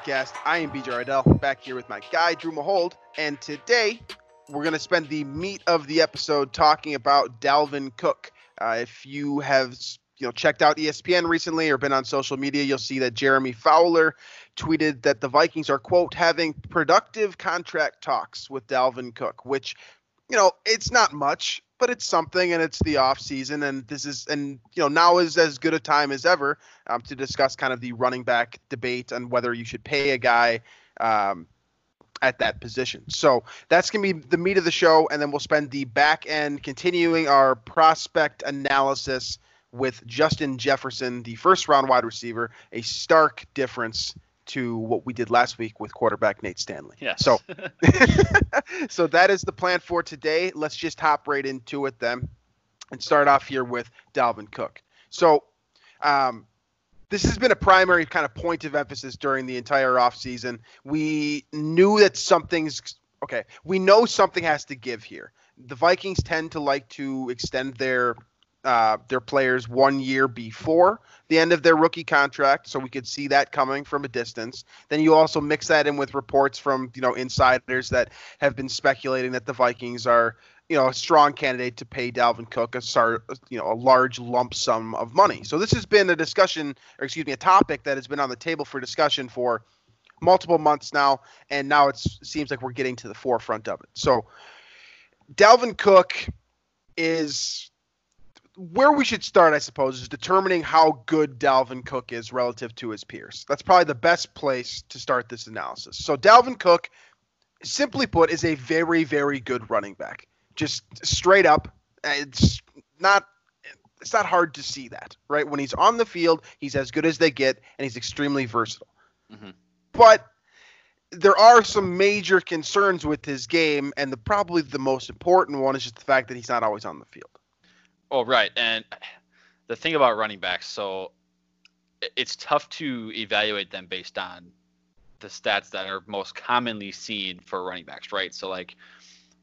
Podcast. I am BJ Reidell, back here with my guy Drew Mahowald, and today we're going to spend the meat of the episode talking about Dalvin Cook. Uh, if you have you know checked out ESPN recently or been on social media, you'll see that Jeremy Fowler tweeted that the Vikings are quote having productive contract talks with Dalvin Cook, which you know it's not much but it's something and it's the off season and this is and you know now is as good a time as ever um, to discuss kind of the running back debate and whether you should pay a guy um, at that position. So that's going to be the meat of the show and then we'll spend the back end continuing our prospect analysis with justin jefferson the first round wide receiver a stark difference to what we did last week with quarterback nate stanley Yeah. so so that is the plan for today. Let's just hop right into it then and start off here with Dalvin Cook. So um, this has been a primary kind of point of emphasis during the entire offseason. We knew that something's okay. We know something has to give here. The Vikings tend to like to extend their uh, their players one year before the end of their rookie contract, so we could see that coming from a distance. Then you also mix that in with reports from you know insiders that have been speculating that the Vikings are you know a strong candidate to pay Dalvin Cook a you know a large lump sum of money. So this has been a discussion, or excuse me, a topic that has been on the table for discussion for multiple months now, and now it seems like we're getting to the forefront of it. So Dalvin Cook is where we should start, I suppose, is determining how good Dalvin Cook is relative to his peers. That's probably the best place to start this analysis. So, Dalvin Cook, simply put, is a very, very good running back. Just straight up, it's not. It's not hard to see that, right? When he's on the field, he's as good as they get, and he's extremely versatile. Mhm. But there are some major concerns with his game, and the probably the most important one is just the fact that he's not always on the field. Oh, right. And the thing about running backs, so it's tough to evaluate them based on the stats that are most commonly seen for running backs, right? So like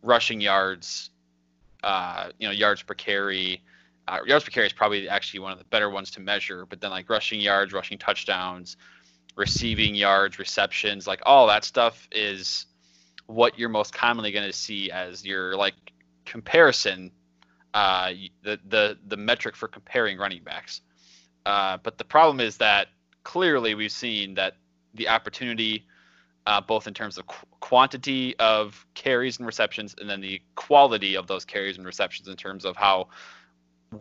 rushing yards, uh, you know, yards per carry. Uh, yards per carry is probably actually one of the better ones to measure, but then like rushing yards, rushing touchdowns, receiving yards, receptions, like all that stuff is what you're most commonly going to see as your like comparison uh, the the the metric for comparing running backs. Uh, but the problem is that clearly we've seen that the opportunity, uh, both in terms of qu- quantity of carries and receptions, and then the quality of those carries and receptions in terms of how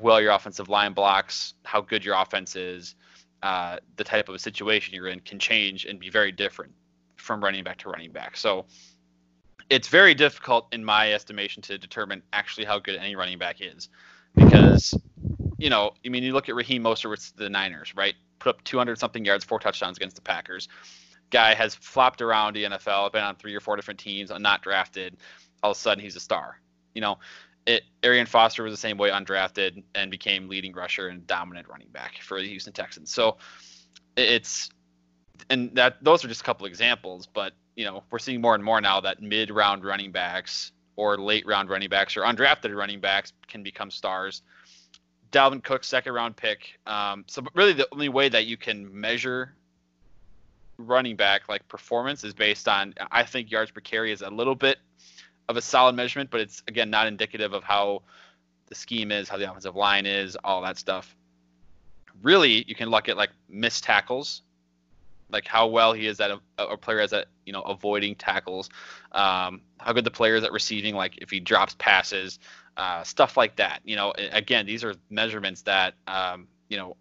well your offensive line blocks, how good your offense is, uh, the type of a situation you're in can change and be very different from running back to running back. So it's very difficult in my estimation to determine actually how good any running back is. Because you know i mean you look at raheem Mostert with the niners right? Put up 200 something yards four touchdowns against the packers. Guy has flopped around the nfl been on three or four different teams uh, not drafted. All of a sudden he's a star. You know it arian foster was the same way undrafted and became leading rusher and dominant running back for the houston texans. So it's and that those are just a couple examples but you know, we're seeing more and more now that mid round running backs or late round running backs or undrafted running backs can become stars. Dalvin Cook, second round pick. Um, so really, the only way that you can measure running back like performance is based on I think yards per carry is a little bit of a solid measurement, but it's again not indicative of how the scheme is, how the offensive line is, all that stuff. Really, you can look at like missed tackles, like how well he is at a, a player is at you know avoiding tackles, um, how good the player is at receiving, like if he drops passes, uh, stuff like that. You know, again, these are measurements that um, you know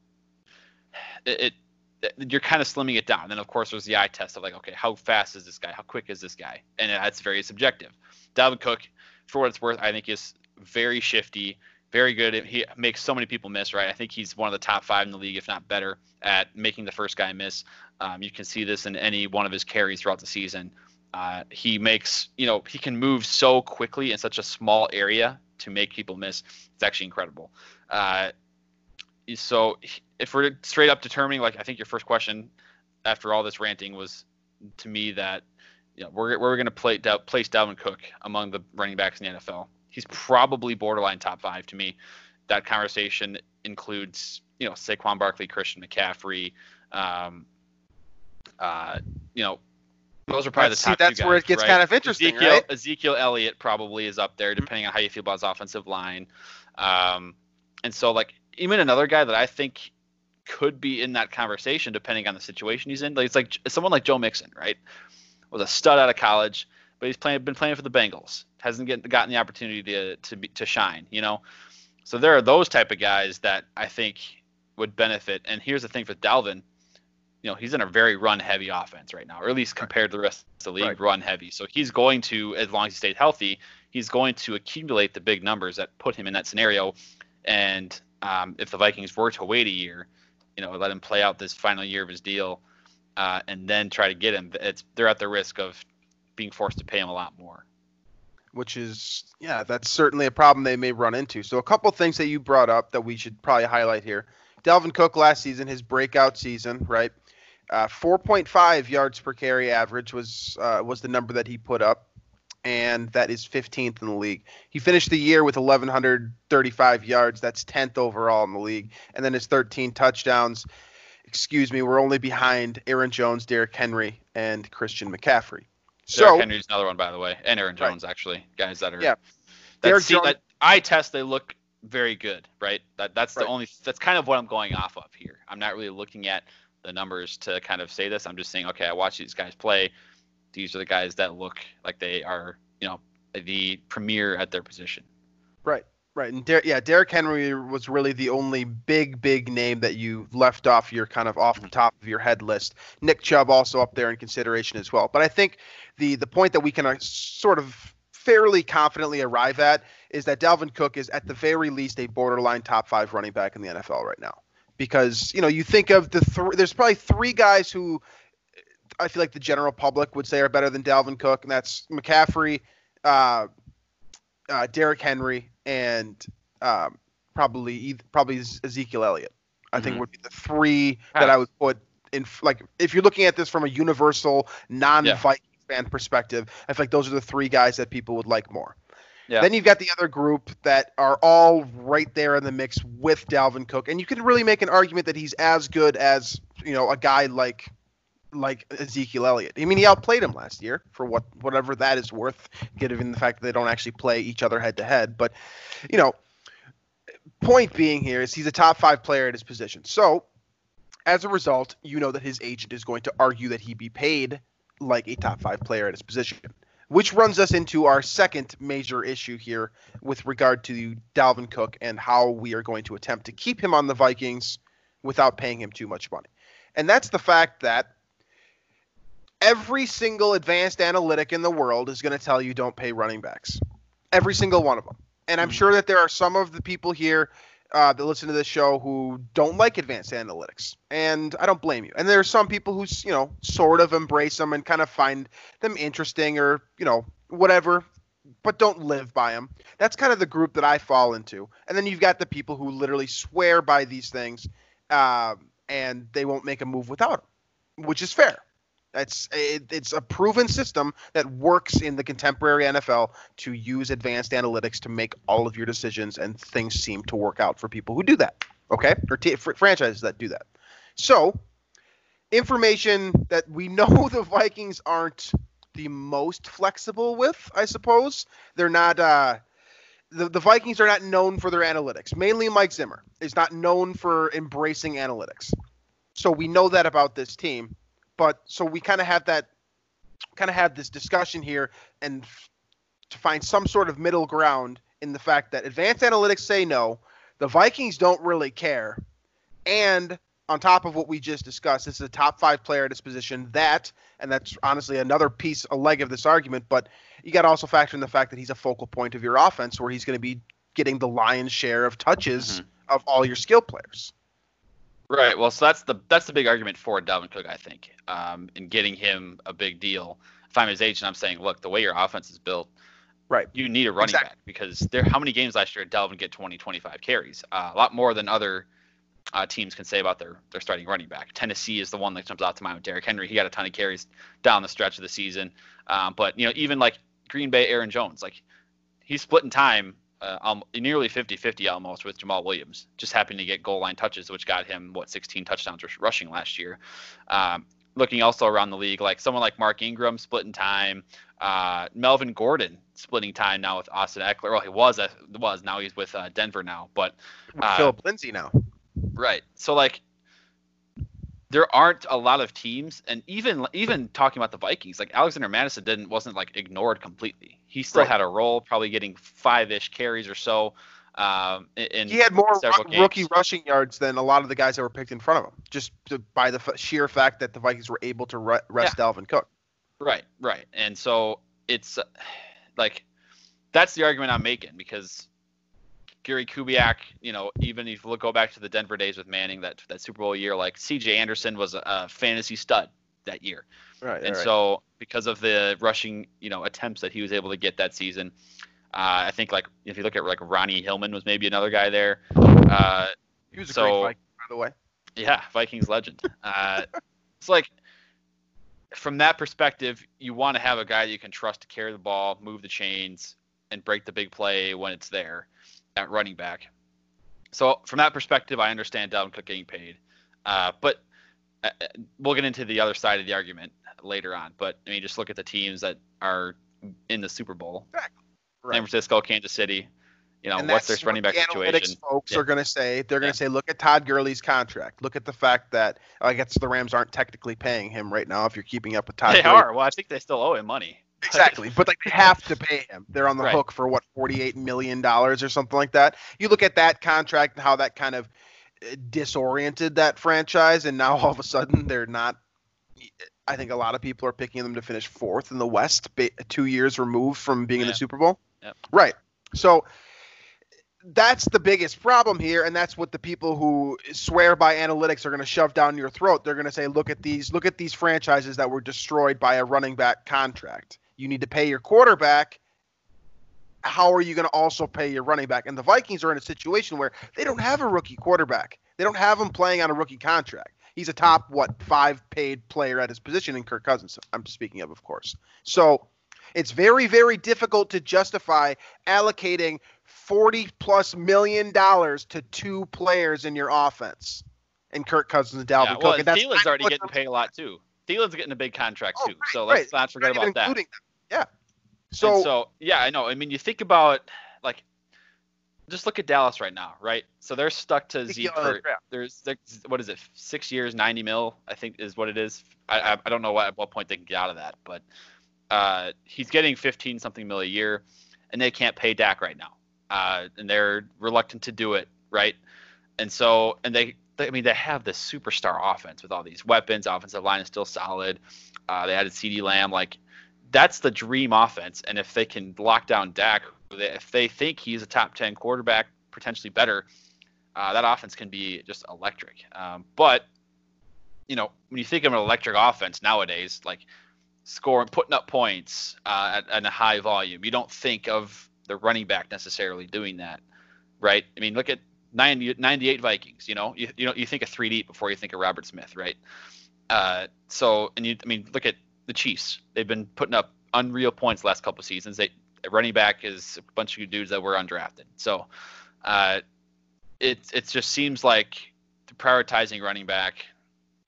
it, it, you're kind of slimming it down. And then of course there's the eye test of like, okay, how fast is this guy? How quick is this guy? And that's very subjective. Dalvin Cook, for what it's worth, I think is very shifty, very good. He makes so many people miss, right? I think he's one of the top five in the league, if not better, at making the first guy miss. Um, you can see this in any one of his carries throughout the season. Uh, he makes, you know, he can move so quickly in such a small area to make people miss. It's actually incredible. Uh, so if we're straight up determining, like I think your first question after all this ranting was to me that you know, we're we're going to place Dalvin Cook among the running backs in the NFL. He's probably borderline top five to me. That conversation includes you know Saquon Barkley, Christian McCaffrey. Um, uh, you know, those are probably the top. See, that's guys, where it gets right? kind of interesting, Ezekiel, right? Ezekiel Elliott probably is up there, depending on how you feel about his offensive line. Um, and so, like, even another guy that I think could be in that conversation, depending on the situation he's in. Like, it's like someone like Joe Mixon, right? Was a stud out of college, but he's playing, been playing for the Bengals. Hasn't get, gotten the opportunity to to be, to shine, you know. So there are those type of guys that I think would benefit. And here's the thing for Dalvin, you know, he's in a very run heavy offense right now, or at least compared to the rest of the league, Right. run heavy. So he's going to, as long as he stays healthy, he's going to accumulate the big numbers that put him in that scenario. And um, if the Vikings were to wait a year, you know, let him play out this final year of his deal, uh, and then try to get him, it's they're at the risk of being forced to pay him a lot more. Which is yeah that's certainly a problem they may run into. So a couple things that you brought up that we should probably highlight here. Dalvin cook last season his breakout season right? Uh, 4.5 yards per carry average was uh, was the number that he put up and that is 15th in the league. He finished the year with 1135 yards. That's 10th overall in the league. And then his 13 touchdowns excuse me we're only behind aaron jones derrick henry and christian mccaffrey so Derrick Henry's another one, by the way, and Aaron Right. Jones actually, guys that are Yeah. That, see, Jones- that eye test, they look very good, right? That that's Right. the only that's kind of what I'm going off of here. I'm not really looking at the numbers to kind of say this. I'm just saying, okay, I watch these guys play. These are the guys that look like they are, you know, the premier at their position. Right, right, and Der- yeah, Derrick Henry was really the only big, big name that you left off your kind of off the top of your head list. Nick Chubb also up there in consideration as well. But I think the the point that we can uh, sort of fairly confidently arrive at is that Dalvin Cook is at the very least a borderline top five running back in the NFL right now. Because you know you think of the th- there's probably three guys who I feel like the general public would say are better than Dalvin Cook, and that's McCaffrey, uh, uh, Derrick Henry, and um, probably probably Ezekiel Elliott. I think Mhm. would be the three that I would put in. Like if you're looking at this from a universal non-Viking fan perspective, I feel like those are the three guys that people would like more. Yeah. Then you've got the other group that are all right there in the mix with Dalvin Cook, and you can really make an argument that he's as good as you know a guy like like Ezekiel Elliott. I mean, he outplayed him last year for what whatever that is worth, given the fact that they don't actually play each other head to head. But you know, point being here is he's a top five player at his position. So as a result, you know that his agent is going to argue that he be paid like a top five player at his position. Which runs us into our second major issue here with regard to Dalvin Cook and how we are going to attempt to keep him on the Vikings without paying him too much money. And that's the fact that every single advanced analytic in the world is going to tell you don't pay running backs. Every single one of them. And I'm sure that there are some of the people here uh, that listen to this show who don't like advanced analytics, and I don't blame you. And there are some people who, you know, sort of embrace them and kind of find them interesting or, you know, whatever, but don't live by them. That's kind of the group that I fall into. And then you've got the people who literally swear by these things, um, and they won't make a move without them, which is fair. That's it, it's a proven system that works in the contemporary NFL to use advanced analytics to make all of your decisions, and things seem to work out for people who do that. Okay, or t- fr- franchises that do that. So, information that we know the Vikings aren't the most flexible with, I suppose. They're not. Uh, the, the Vikings are not known for their analytics. Mainly Mike Zimmer is not known for embracing analytics. So we know that about this team. But so we kind of have that kind of have this discussion here and to find some sort of middle ground in the fact that advanced analytics say no, the Vikings don't really care. And on top of what we just discussed, this is a top five player at his position. That, and that's honestly another piece, a leg of this argument, but you got to also factor in the fact that he's a focal point of your offense where he's going to be getting the lion's share of touches mm-hmm. of all your skill players. Right. Well, so that's the that's the big argument for Dalvin Cook, I think, um, in getting him a big deal. If I'm his agent, I'm saying, look, the way your offense is built, Right. you need a running Exactly. back because there. How many games last year did Dalvin get 20, 25 carries? Uh, a lot more than other uh, teams can say about their their starting running back. Tennessee is the one that jumps out to mind with Derrick Henry. He got a ton of carries down the stretch of the season. Um, but you know, even like Green Bay, Aaron Jones, like he's splitting time uh, um, nearly 50-50 almost with Jamaal Williams, just happened to get goal line touches, which got him what 16 touchdowns rush- rushing last year. Um, looking also around the league, like someone like Mark Ingram splitting time, uh, Melvin Gordon splitting time now with Austin Ekeler. Well, he was uh, was now he's with uh, Denver now, but Uh, Phillip Lindsay now. Right. So like there aren't a lot of teams and even even talking about the Vikings, like Alexander Mattison didn't wasn't like ignored completely. He still Right. had a role, probably getting five-ish carries or so. Um, in He had more rookie rushing yards than a lot of the guys that were picked in front of him, just to, by the f- sheer fact that the Vikings were able to re- rest Dalvin Cook. Right, right. And so it's uh, like that's the argument I'm making because Gary Kubiak, you know, even if you look go back to the Denver days with Manning, that that Super Bowl year, like C.J. Anderson was a, a fantasy stud that year. Right. and so because of the rushing, you know, attempts that he was able to get that season, uh, I think like if you look at like Ronnie Hillman was maybe another guy there. Uh, he was a so- great Viking, by the way. yeah, Vikings legend. Uh, it's like from that perspective, you want to have a guy that you can trust to carry the ball, move the chains, and break the big play when it's there at running back. So from that perspective, I understand Dalvin Cook getting paid, uh, but we'll get into the other side of the argument later on. But I mean, just look at the teams that are in the Super Bowl: Right. San Francisco, Kansas City. You know, and what's their running back the situation? Folks Yeah. are going to say they're going Yeah. to say, look at Todd Gurley's contract. Look at the fact that I guess the Rams aren't technically paying him right now. If you're keeping up with Todd, They Gurley. are. Well, I think they still owe him money. exactly, but like they have to pay him. They're on the Right. hook for what 48 million dollars or something like that. You look at that contract and how that kind of uh, disoriented that franchise, and now all of a sudden they're not. I think a lot of people are picking them to finish fourth in the West, two years removed from being in the Super Bowl. Yep. Right. So that's the biggest problem here, and that's what the people who swear by analytics are going to shove down your throat. They're going to say, "Look at these, look at these franchises that were destroyed by a running back contract. You need to pay your quarterback. How are you going to also pay your running back?" And the Vikings are in a situation where they don't have a rookie quarterback. They don't have him playing on a rookie contract. He's a top what five paid player at his position in Kirk Cousins. I'm speaking of, of course. So it's very, very difficult to justify allocating 40 plus million dollars to two players in your offense. And Kirk Cousins and Dalvin yeah, Cook. well, and Thielen's already getting paid a lot too. Thielen's getting a big contract Oh, too. right, so let's right. not forget about that. them. Yeah. So, So, so yeah, I know. I mean, you think about like, just look at Dallas right now, right? So they're stuck to Zeke for there's what is it, six years, ninety mil, I think is what it is. I I, I don't know what, at what point they can get out of that, but uh, he's getting fifteen something mil a year, and they can't pay Dak right now, uh, and they're reluctant to do it, right? And so, and they, they I mean, they have this superstar offense with all these weapons. Offensive line is still solid. Uh, they added CeeDee Lamb, like that's the dream offense. And if they can lock down Dak, if they think he's a top 10 quarterback, potentially better, uh, that offense can be just electric. Um, but, you know, when you think of an electric offense nowadays, like scoring, putting up points uh, at, at a high volume, you don't think of the running back necessarily doing that, right? I mean, look at 90, 98 Vikings, you know, you, you know, you think of 3 deep before you think of Robert Smith, right? Uh, so and you, I mean, look at the Chiefs. They've been putting up unreal points the last couple of seasons. They running back is a bunch of dudes that were undrafted. So uh, it it just seems like prioritizing running back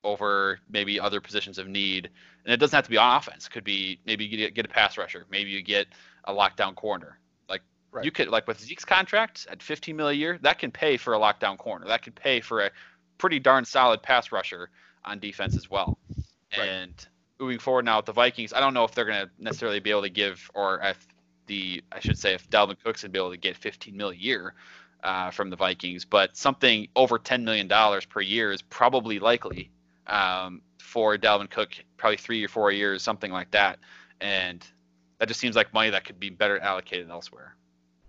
over maybe other positions of need, and it doesn't have to be on offense. It could be maybe you get, get a pass rusher, maybe you get a lockdown corner. Like Right. you could like with Zeke's contract at 15 mil a year, that can pay for a lockdown corner. That could pay for a pretty darn solid pass rusher on defense as well. Right. And moving forward now with the Vikings, I don't know if they're going to necessarily be able to give, or if the I should say if Dalvin Cook's going to be able to get 15 mil a year uh, from the Vikings, but something over 10 million dollars per year is probably likely um, for Dalvin Cook, probably three or four years, something like that, and that just seems like money that could be better allocated elsewhere.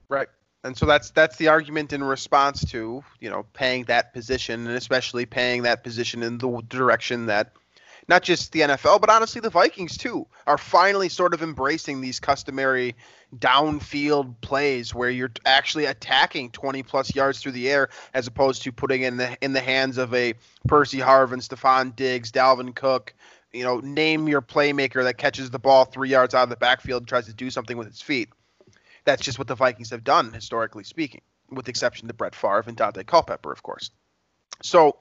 Right. And so that's that's the argument in response to you know paying that position and especially paying that position in the direction that not just the NFL but honestly the Vikings too are finally sort of embracing these customary downfield plays where you're actually attacking 20 plus yards through the air as opposed to putting in the in the hands of a Percy Harvin, Stefon Diggs, Dalvin Cook, you know, name your playmaker that catches the ball 3 yards out of the backfield and tries to do something with its feet that's just what the Vikings have done historically speaking, with the exception to Brett Favre and Daunte Culpepper, of course. So,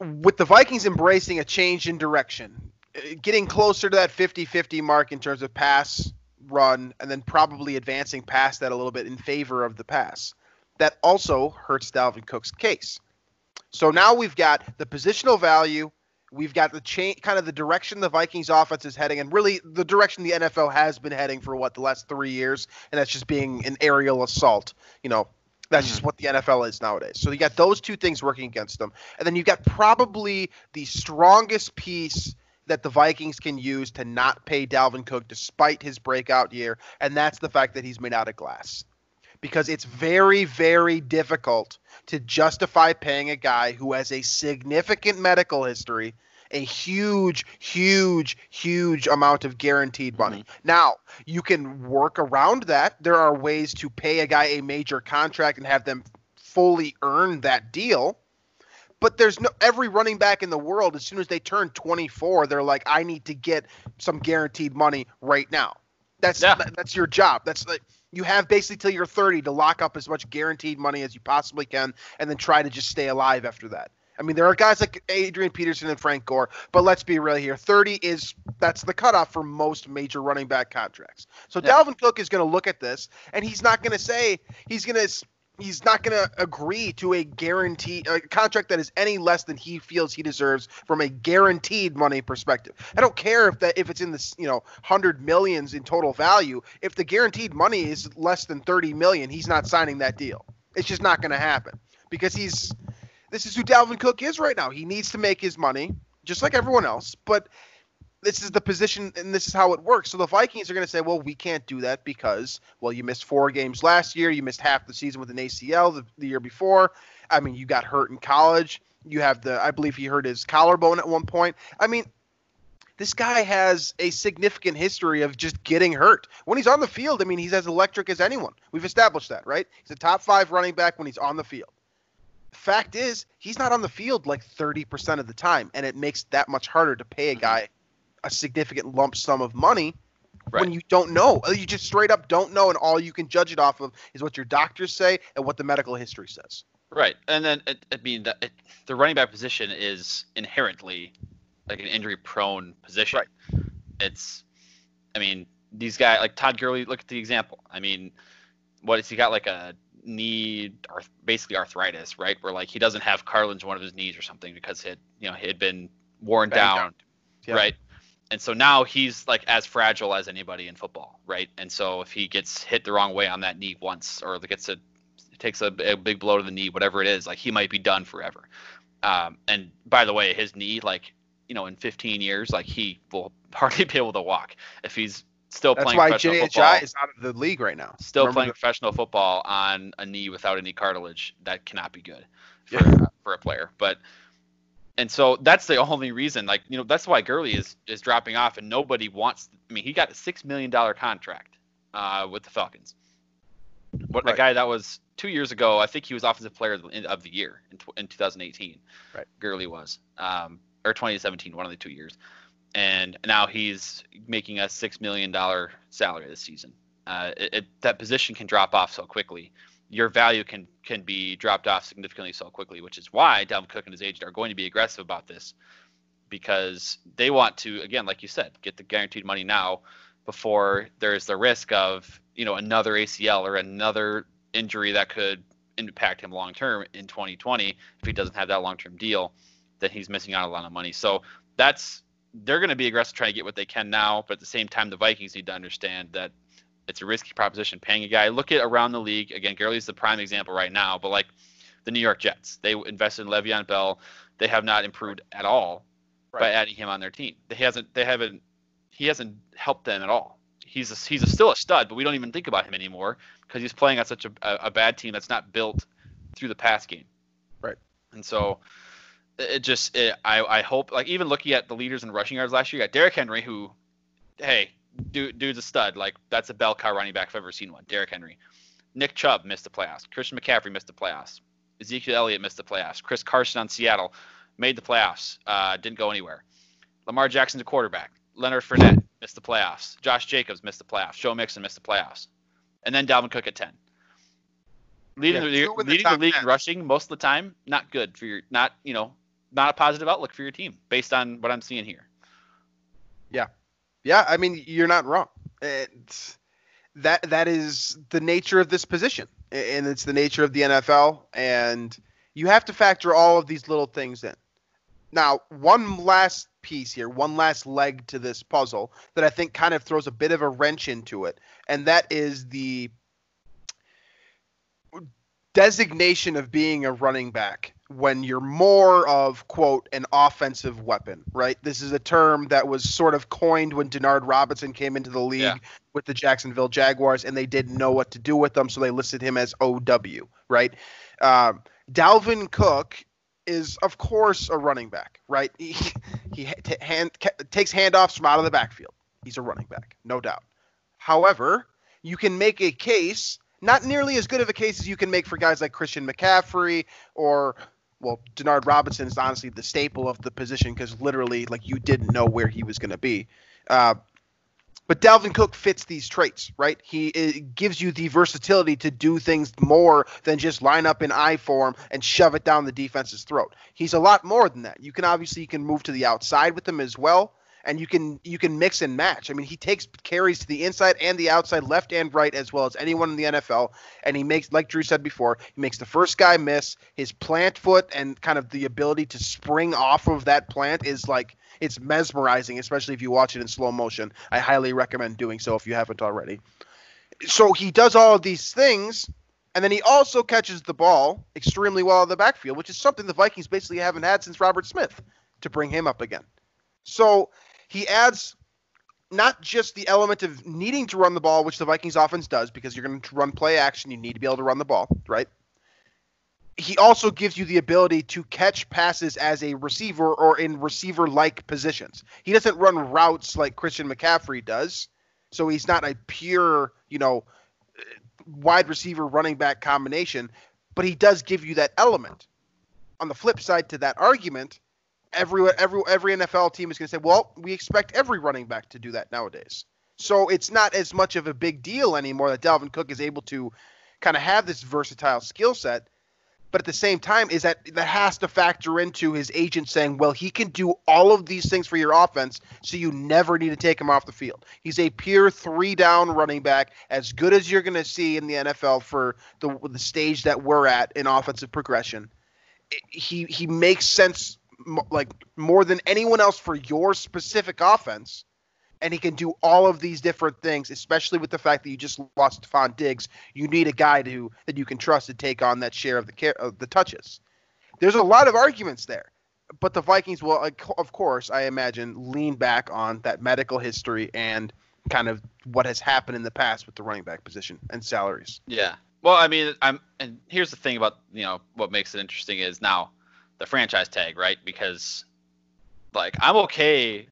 with the Vikings embracing a change in direction, uh, getting closer to that 50-50 mark in terms of pass, run, and then probably advancing past that a little bit in favor of the pass, that also hurts Dalvin Cook's case. So now we've got the positional value We've got the change, kind of the direction the Vikings offense is heading, and really the direction the NFL has been heading for what the last three years, and that's just being an aerial assault. You know, that's just hmm. what the NFL is nowadays. So you got those two things working against them, and then you got probably the strongest piece that the Vikings can use to not pay Dalvin Cook despite his breakout year, and that's the fact that he's made out of glass. Because it's very, very difficult to justify paying a guy who has a significant medical history, a huge, huge, huge amount of guaranteed money. Mm-hmm. Now, you can work around that. There are ways to pay a guy a major contract and have them fully earn that deal. But there's no every running back in the world as soon as they turn 24, they're like I need to get some guaranteed money right now. That's Yeah. that- that's your job. That's like you have basically till you're 30 to lock up as much guaranteed money as you possibly can and then try to just stay alive after that. I mean, there are guys like Adrian Peterson and Frank Gore, but let's be real here. 30 is that's the cutoff for most major running back contracts. So Yeah. Dalvin Cook is going to look at this and he's not going to say he's going to he's not going to agree to a guarantee a contract that is any less than he feels he deserves from a guaranteed money perspective. I don't care if that if it's in this, you know, 100 millions in total value, if the guaranteed money is less than 30 million, he's not signing that deal. It's just not going to happen because he's this is who Dalvin Cook is right now. He needs to make his money just like everyone else, but this is the position and this is how it works. So the Vikings are going to say, well, we can't do that because, well, you missed four games last year. You missed half the season with an ACL the, the year before. I mean, you got hurt in college. You have the, I believe he hurt his collarbone at one point. I mean, this guy has a significant history of just getting hurt. When he's on the field, I mean, he's as electric as anyone. We've established that, right? He's a top five running back when he's on the field. Fact is, he's not on the field like 30% of the time, and it makes that much harder to pay a mm-hmm. guy a significant lump sum of money when you don't know. Uh, you just straight up don't know, and all you can judge it off of is what your doctors say and what the medical history says. Right, and then it, I mean the, it, the running back position is inherently like an injury-prone position. Right. It's, I mean, these guys like Todd Gurley. Look at the example. I mean, what is he got like a knee, arth- basically arthritis, right? Where like he doesn't have cartilage in one of his knees or something because it, you know, he had been worn Banged down. Yeah. right? And so now he's like as fragile as anybody in football, right? And so if he gets hit the wrong way on that knee once, or gets a takes a, a big blow to the knee, whatever it is, like he might be done forever. Um, and by the way, his knee, like you know, in 15 years, like he will hardly be able to walk if he's still That's playing why professional JHI football. is out of the league right now. Still Remember playing the- professional football on a knee without any cartilage. That cannot be good for, Yeah. for a player. But and so that's the only reason. Like you know, that's why Gurley is is dropping off, and nobody wants. I mean, he got a six million dollar contract uh, with the Falcons. What Right. a guy that was two years ago. I think he was offensive player of the- of the year in, in 2018. Right. Gurley was, um, or 2017, one of the two years, and now he's making a six million dollar salary this season. Uh, it, it, that position can drop off so quickly. Your value can can be dropped off significantly so quickly, which is why Dalvin Cook and his agent are going to be aggressive about this because they want to, again, like you said, get the guaranteed money now before there's the risk of you know another ACL or another injury that could impact him long term in 2020 if he doesn't have that long term deal. Then he's missing out a lot of money. So that's they're going to be aggressive trying to get what they can now, but at the same time, the Vikings need to understand that it's a risky proposition paying a guy. Look at around the league again. Gurley's the prime example right now, but like the New York Jets, they invested in Le'Veon Bell. They have not improved at all right. by adding him on their team. They hasn't. They haven't. He hasn't helped them at all. He's a, he's a, still a stud, but we don't even think about him anymore because he's playing on such a, a, a bad team that's not built through the pass game. Right. And so it just it, I I hope like even looking at the leaders in rushing yards last year, you got Derrick Henry who, hey, dude, dude's a stud. Like that's a bell cow running back if I've ever seen one. Derrick Henry. Nick Chubb missed the playoffs. Christian McCaffrey missed the playoffs. Ezekiel Elliott missed the playoffs. Chris Carson on Seattle made the playoffs. Uh, didn't go anywhere. Lamar Jackson's a quarterback. Leonard Fournette missed the playoffs. Josh Jacobs missed the playoffs. Joe Mixon missed the playoffs. And then Dalvin Cook at 10. Leading, yeah, the, leading the, the league 10. rushing most of the time, not good for your, not, you know, not a positive outlook for your team based on what I'm seeing here. Yeah. Yeah. I mean, you're not wrong. It's, that, that is the nature of this position and it's the nature of the NFL. And you have to factor all of these little things in. Now, one last piece here, one last leg to this puzzle that I think kind of throws a bit of a wrench into it, and that is the designation of being a running back when you're more of quote an offensive weapon right this is a term that was sort of coined when denard robinson came into the league yeah. with the jacksonville jaguars and they didn't know what to do with them so they listed him as ow right um, dalvin cook is of course a running back, right? He he t- hand, takes handoffs from out of the backfield. He's a running back, no doubt. However, you can make a case, not nearly as good of a case as you can make for guys like Christian McCaffrey or well, Denard Robinson is honestly the staple of the position because literally, like, you didn't know where he was going to be. Uh, but Dalvin Cook fits these traits, right? He gives you the versatility to do things more than just line up in I form and shove it down the defense's throat. He's a lot more than that. You can obviously you can move to the outside with him as well, and you can you can mix and match. I mean, he takes carries to the inside and the outside, left and right, as well as anyone in the NFL. And he makes, like Drew said before, he makes the first guy miss. His plant foot and kind of the ability to spring off of that plant is like it's mesmerizing, especially if you watch it in slow motion. I highly recommend doing so if you haven't already. So he does all of these things, and then he also catches the ball extremely well in the backfield, which is something the Vikings basically haven't had since Robert Smith to bring him up again. So he adds not just the element of needing to run the ball, which the Vikings offense does, because you're going to run play action, you need to be able to run the ball, right? he also gives you the ability to catch passes as a receiver or in receiver like positions. He doesn't run routes like Christian McCaffrey does. So he's not a pure, you know, wide receiver running back combination, but he does give you that element. On the flip side to that argument, every every every NFL team is going to say, "Well, we expect every running back to do that nowadays." So it's not as much of a big deal anymore that Dalvin Cook is able to kind of have this versatile skill set but at the same time is that that has to factor into his agent saying well he can do all of these things for your offense so you never need to take him off the field he's a pure three down running back as good as you're going to see in the nfl for the, the stage that we're at in offensive progression he he makes sense like more than anyone else for your specific offense and he can do all of these different things, especially with the fact that you just lost Stefon Diggs. You need a guy to that you can trust to take on that share of the care of the touches. There's a lot of arguments there, but the Vikings will, of course, I imagine, lean back on that medical history and kind of what has happened in the past with the running back position and salaries. Yeah. Well, I mean, I'm, and here's the thing about you know what makes it interesting is now the franchise tag, right? Because like I'm okay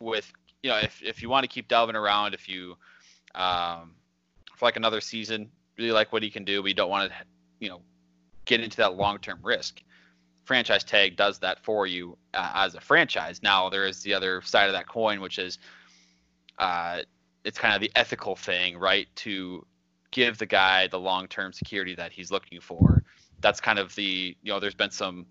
with you know, if, if you want to keep Dalvin around, if you um, for like another season, really like what he can do, but you don't want to, you know, get into that long term risk. franchise tag does that for you uh, as a franchise. Now there is the other side of that coin, which is uh, it's kind of the ethical thing, right? To give the guy the long-term security that he's looking for. That's kind of the you know there's been some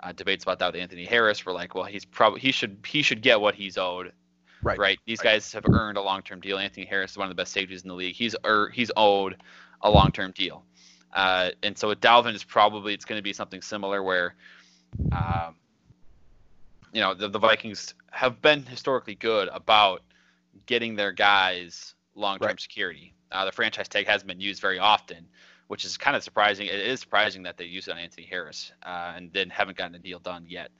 uh, debates about that with Anthony Harris. We're like, well, he's probably he should he should get what he's owed. Right. Right. These right. guys have earned a long-term deal. Anthony Harris is one of the best safeties in the league. He's er, he's owed a long-term deal. Uh, and so with Dalvin, is probably it's going to be something similar where, um, you know, the, the Vikings have been historically good about getting their guys long-term right. security. Uh, the franchise tag hasn't been used very often, which is kind of surprising. It is surprising that they used it on Anthony Harris uh, and then haven't gotten a deal done yet.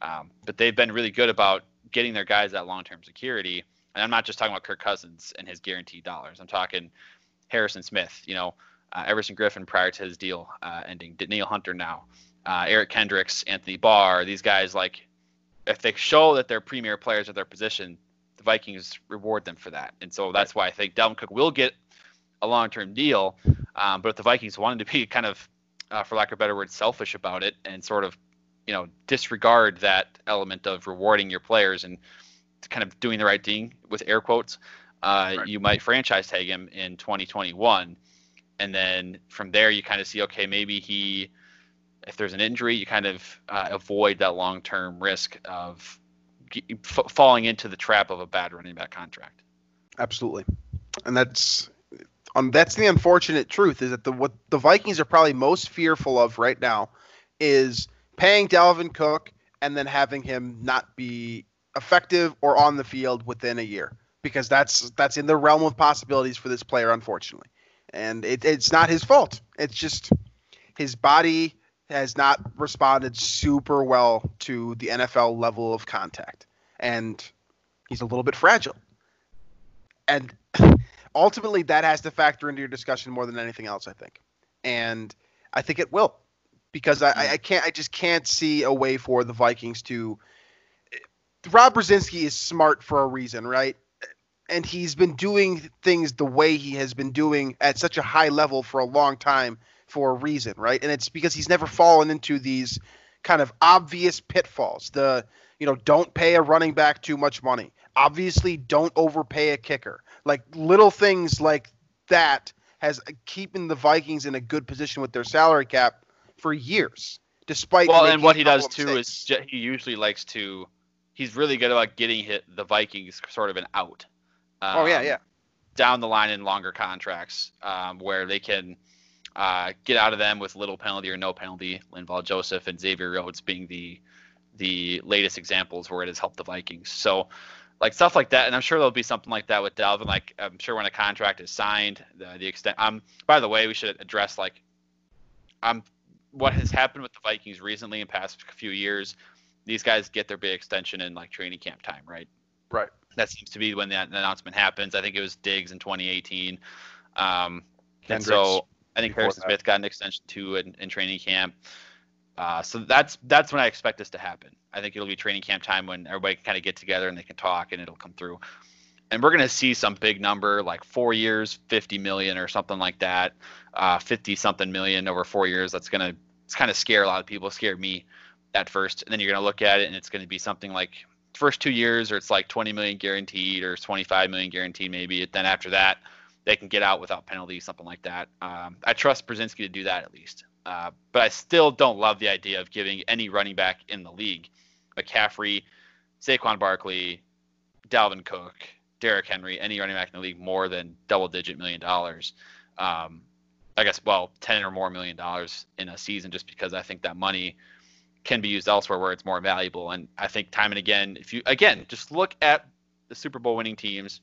Um, but they've been really good about getting their guys that long-term security. And I'm not just talking about Kirk Cousins and his guaranteed dollars. I'm talking Harrison Smith. You know, uh, Everson Griffen prior to his deal uh, ending. Danielle Hunter now. Uh, Eric Kendricks, Anthony Barr. These guys like, if they show that they're premier players at their position, the Vikings reward them for that. And so that's why I think Dalvin Cook will get a long-term deal. Um, but if the Vikings wanted to be kind of, uh, for lack of a better word, selfish about it and sort of, you know, disregard that element of rewarding your players and kind of doing the right thing with air quotes, uh, right. you might franchise tag him in 2021. And then from there, you kind of see, okay, maybe he, if there's an injury, you kind of uh, avoid that long-term risk of f- falling into the trap of a bad running back contract. Absolutely, and that's um, that's the unfortunate truth is that the what the Vikings are probably most fearful of right now is paying Dalvin Cook and then having him not be effective or on the field within a year because that's that's in the realm of possibilities for this player unfortunately. And it, it's not his fault. It's just his body has not responded super well to the NFL level of contact. And he's a little bit fragile. And ultimately that has to factor into your discussion more than anything else, I think. And I think it will because I, I mm-hmm. can't I just can't see a way for the Vikings to Rob Brzezinski is smart for a reason, right? And he's been doing things the way he has been doing at such a high level for a long time for a reason, right? And it's because he's never fallen into these kind of obvious pitfalls. The you know, don't pay a running back too much money. Obviously, don't overpay a kicker. Like little things like that has keeping the Vikings in a good position with their salary cap for years, despite. Well, and what he does too is he usually likes to. He's really good about getting hit the Vikings sort of an out. Um, oh yeah, yeah. Down the line in longer contracts, um, where they can uh, get out of them with little penalty or no penalty. Linval Joseph and Xavier Rhodes being the the latest examples where it has helped the Vikings. So like stuff like that. And I'm sure there'll be something like that with Dalvin. Like I'm sure when a contract is signed, the, the extent. Um, by the way, we should address like, um, what has happened with the Vikings recently in past few years. These guys get their big extension in like training camp time, right? Right. That seems to be when that announcement happens. I think it was Diggs in 2018. Um, and so I think Harrison Smith got an extension too in, in training camp. Uh, so that's that's when I expect this to happen. I think it'll be training camp time when everybody can kind of get together and they can talk and it'll come through. And we're going to see some big number like four years, 50 million or something like that, uh, 50 something million over four years. That's going to it's kind of scare a lot of people. Scare me at first, and then you're going to look at it and it's going to be something like first two years or it's like 20 million guaranteed or 25 million guaranteed maybe. Then after that, they can get out without penalty, something like that. Um, I trust Brzezinski to do that at least. Uh, but I still don't love the idea of giving any running back in the league, McCaffrey, Saquon Barkley, Dalvin Cook, Derrick Henry, any running back in the league more than double digit million dollars. Um, I guess, well, 10 or more million dollars in a season just because I think that money can be used elsewhere where it's more valuable. And I think time and again, if you, again, just look at the Super Bowl winning teams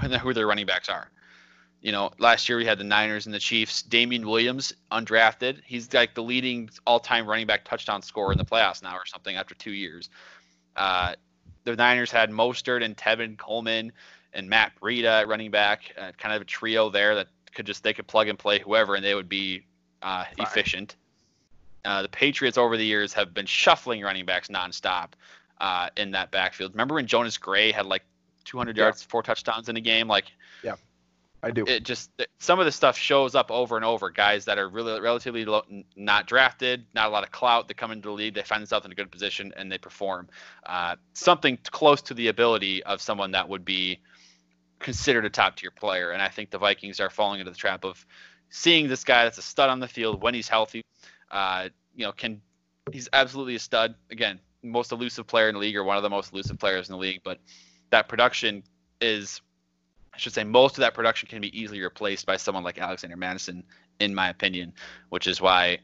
and who their running backs are you know, last year we had the Niners and the Chiefs. Damien Williams, undrafted. He's like the leading all-time running back touchdown scorer in the playoffs now, or something after two years. Uh, the Niners had Mostert and Tevin Coleman and Matt Breida at running back, uh, kind of a trio there that could just they could plug and play whoever and they would be uh, efficient. Uh, the Patriots over the years have been shuffling running backs nonstop uh, in that backfield. Remember when Jonas Gray had like 200 yards, four touchdowns in a game? Like, yeah I do. It just some of the stuff shows up over and over. Guys that are really relatively low, not drafted, not a lot of clout. They come into the league, they find themselves in a good position, and they perform. Uh, something close to the ability of someone that would be considered a top tier player. And I think the Vikings are falling into the trap of seeing this guy that's a stud on the field when he's healthy. Uh, you know, can he's absolutely a stud. Again, most elusive player in the league or one of the most elusive players in the league, but that production is I should say most of that production can be easily replaced by someone like Alexander Mattison, in my opinion, which is why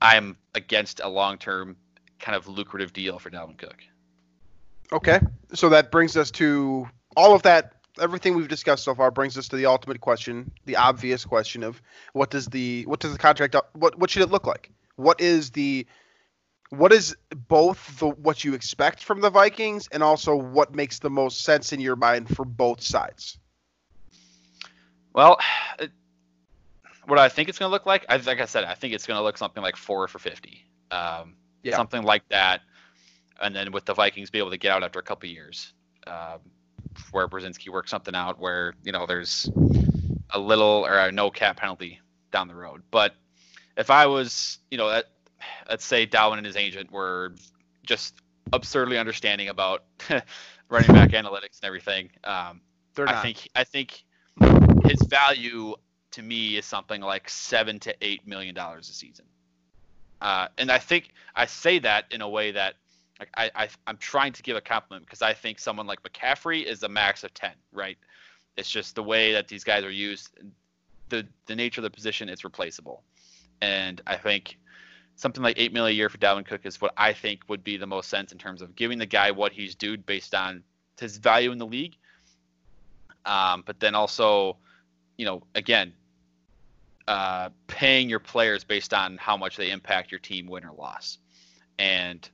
I'm against a long term kind of lucrative deal for Dalvin Cook. Okay. So that brings us to all of that everything we've discussed so far brings us to the ultimate question, the obvious question of what does the what does the contract what what should it look like? What is the what is both the what you expect from the Vikings and also what makes the most sense in your mind for both sides? Well, it, what I think it's going to look like, I, like I said, I think it's going to look something like four for fifty, um, yeah. something like that, and then with the Vikings be able to get out after a couple years, um, where Brzezinski works something out where you know there's a little or a no cap penalty down the road. But if I was, you know, at, let's say Dalvin and his agent were just absurdly understanding about running back analytics and everything, um, I think I think his value to me is something like seven to eight million dollars a season. Uh, and I think I say that in a way that I, I I'm trying to give a compliment because I think someone like McCaffrey is a max of ten, right? It's just the way that these guys are used, the the nature of the position is replaceable, and I think something like eight million a year for Dalvin Cook is what I think would be the most sense in terms of giving the guy what he's due based on his value in the league. Um, but then also you know, again, uh, paying your players based on how much they impact your team win or loss. And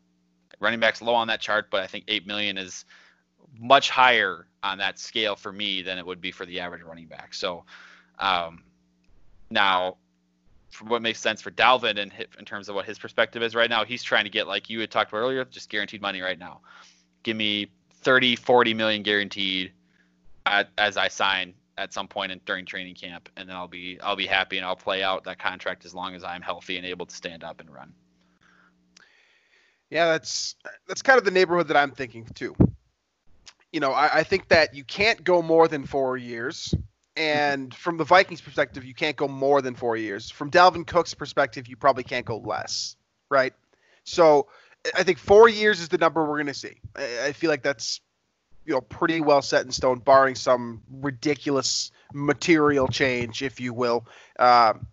running backs low on that chart, but I think eight million is much higher on that scale for me than it would be for the average running back. So um, now, for what makes sense for Dalvin in, in terms of what his perspective is right now, he's trying to get like you had talked about earlier, just guaranteed money right now. Give me 30, 40 million guaranteed as I sign at some point in, during training camp, and then I'll be I'll be happy and I'll play out that contract as long as I'm healthy and able to stand up and run. Yeah, that's that's kind of the neighborhood that I'm thinking too. You know, I, I think that you can't go more than four years, and from the Vikings' perspective, you can't go more than four years. From Dalvin Cook's perspective, you probably can't go less, right? So I think four years is the number we're going to see. I, I feel like that's you know pretty well set in stone, barring some ridiculous material change, if you will. Um,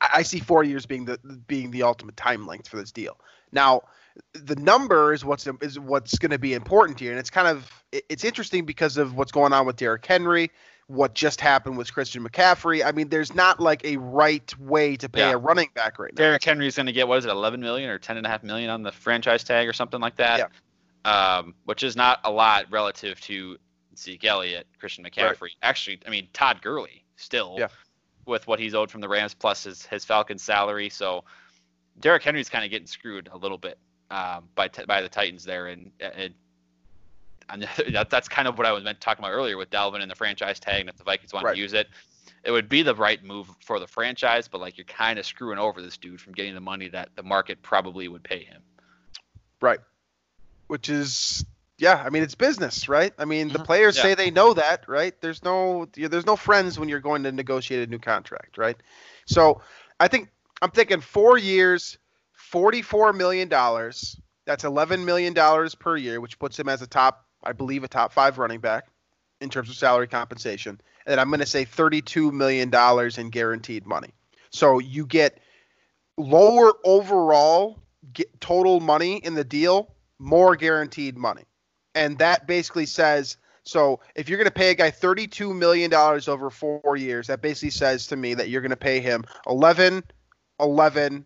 I see four years being the being the ultimate time length for this deal. Now, the number is what's is what's going to be important here, and it's kind of it's interesting because of what's going on with Derrick Henry, what just happened with Christian McCaffrey. I mean, there's not like a right way to pay yeah. a running back right now. Derrick Henry is going to get what is it, 11 million or 10 and a half million on the franchise tag or something like that. Yeah um, which is not a lot relative to Zeke Elliott, Christian McCaffrey. Right. Actually, I mean Todd Gurley still yeah. with what he's owed from the Rams plus his his Falcons salary. So Derrick Henry's kind of getting screwed a little bit um, by t- by the Titans there, and, and, and that, that's kind of what I was meant talking about earlier with Dalvin and the franchise tag, and if the Vikings want right. to use it. It would be the right move for the franchise, but like you're kind of screwing over this dude from getting the money that the market probably would pay him. Right which is yeah, I mean it's business, right? I mean the mm-hmm. players yeah. say they know that, right? There's no there's no friends when you're going to negotiate a new contract, right? So I think I'm thinking four years, forty-four million dollars. That's eleven million dollars per year, which puts him as a top, I believe, a top five running back in terms of salary compensation. And I'm going to say thirty-two million dollars in guaranteed money. So you get lower overall total money in the deal more guaranteed money. And that basically says so if you're going to pay a guy $32 million over four years, that basically says to me that you're going to pay him 11, 11,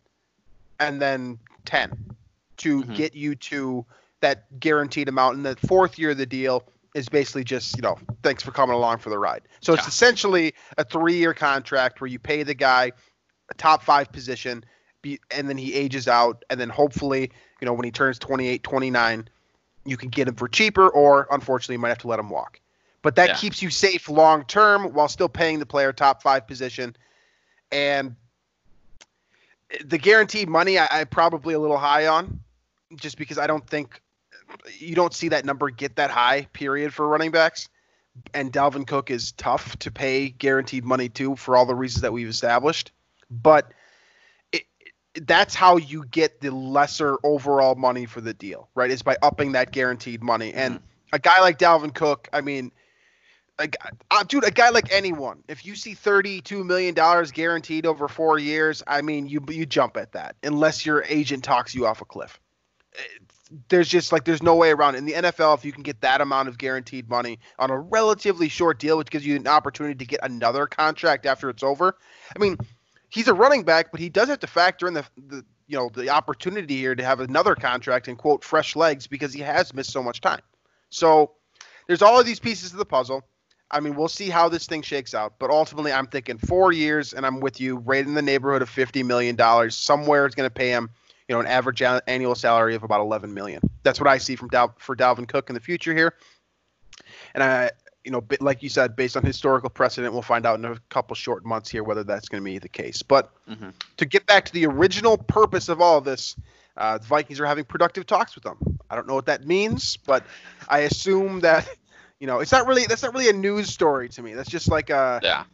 and then 10 to mm-hmm. get you to that guaranteed amount. And the fourth year of the deal is basically just, you know, thanks for coming along for the ride. So yeah. it's essentially a three year contract where you pay the guy a top five position and then he ages out. And then hopefully you know, when he turns 28, 29, you can get him for cheaper, or unfortunately, you might have to let him walk. but that Yeah. keeps you safe long term while still paying the player top five position. And the guaranteed money, I, I'm probably a little high on, just because I don't think you don't see that number get that high. Period for running backs. And Dalvin Cook is tough to pay guaranteed money to for all the reasons that we've established. But that's how you get the lesser overall money for the deal, right? Is by upping that guaranteed money. And a guy like Dalvin Cook, I mean, a, uh, dude, a guy like anyone, if you see thirty-two million dollars guaranteed over four years, I mean, you you jump at that unless your agent talks you off a cliff. There's just like there's no way around it. In the NFL, if you can get that amount of guaranteed money on a relatively short deal, which gives you an opportunity to get another contract after it's over, I mean, he's a running back, but he does have to factor in the the you know the opportunity here to have another contract and quote fresh legs because he has missed so much time. So there's all of these pieces of the puzzle. I mean, we'll see how this thing shakes out, but ultimately, I'm thinking four years, and I'm with you, right in the neighborhood of fifty million dollars. Somewhere it's going to pay him, you know, an average annual salary of about eleven million. That's what I see from Dal- for Dalvin Cook in the future here. And I, you know, like you said, based on historical precedent, we'll find out in a couple short months here whether that's going to be the case. But Mhm. to get back to the original purpose of all of this, uh, the Vikings are having productive talks with them. I don't know what that means, but I assume that you know it's not really that's not really a news story to me. That's just like a Yeah.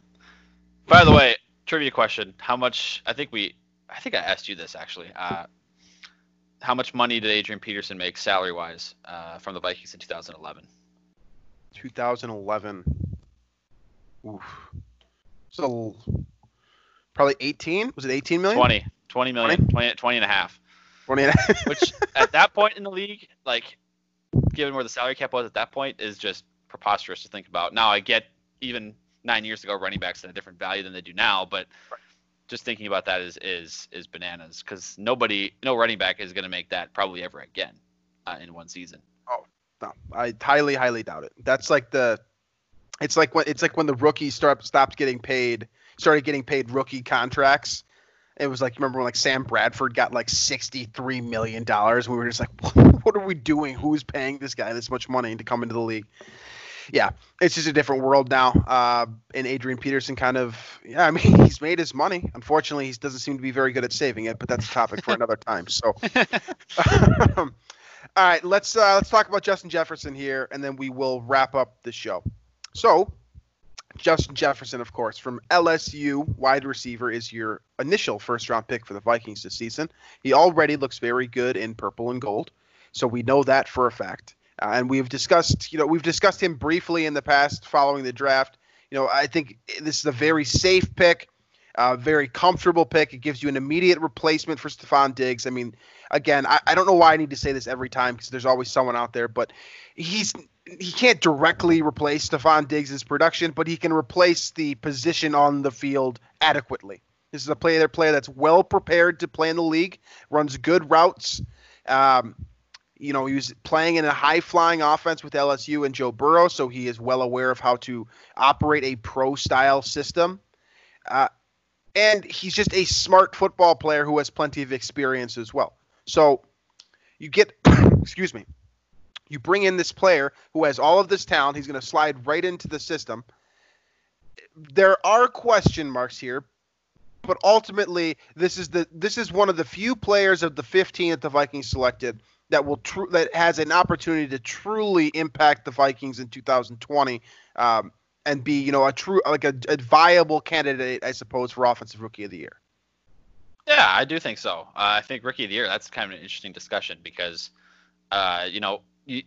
By the way, trivia question: How much? I think we, I think I asked you this actually. Uh, how much money did Adrian Peterson make salary-wise uh, from the Vikings in 2011? 2011. Oof. So probably 18. Was it 18 million? 20, 20 million, 20, 20 and a half. 20 and a half. Which at that point in the league, like, given where the salary cap was at that point, is just preposterous to think about. Now I get even nine years ago, running backs had a different value than they do now, but just thinking about that is is is bananas because nobody, no running back is going to make that probably ever again uh, in one season. No, I highly, highly doubt it. That's like the, it's like when it's like when the rookies start stopped getting paid, started getting paid rookie contracts. It was like remember when like Sam Bradford got like sixty three million dollars. We were just like, what are we doing? Who's paying this guy this much money to come into the league? Yeah, it's just a different world now. Uh, and Adrian Peterson kind of, yeah, I mean, he's made his money. Unfortunately, he doesn't seem to be very good at saving it, but that's a topic for another time. So. All right, let's uh, let's talk about Justin Jefferson here, and then we will wrap up the show. So, Justin Jefferson, of course, from LSU, wide receiver, is your initial first round pick for the Vikings this season. He already looks very good in purple and gold, so we know that for a fact. Uh, and we've discussed, you know, we've discussed him briefly in the past following the draft. You know, I think this is a very safe pick, uh, very comfortable pick. It gives you an immediate replacement for Stefon Diggs. I mean, again, I, I don't know why I need to say this every time because there's always someone out there, but he's he can't directly replace Stefon Diggs' production, but he can replace the position on the field adequately. This is a player player that's well prepared to play in the league, runs good routes. Um, you know, he was playing in a high flying offense with LSU and Joe Burrow, so he is well aware of how to operate a pro style system. Uh, and he's just a smart football player who has plenty of experience as well. So you get, excuse me, you bring in this player who has all of this talent. He's going to slide right into the system. There are question marks here, but ultimately, this is the this is one of the few players of the 15 that the Vikings selected that will tru- that has an opportunity to truly impact the Vikings in 2020 um, and be you know a true like a, a viable candidate, I suppose, for offensive rookie of the year. Yeah, I do think so. Uh, I think rookie of the year. That's kind of an interesting discussion because, uh, you know, you,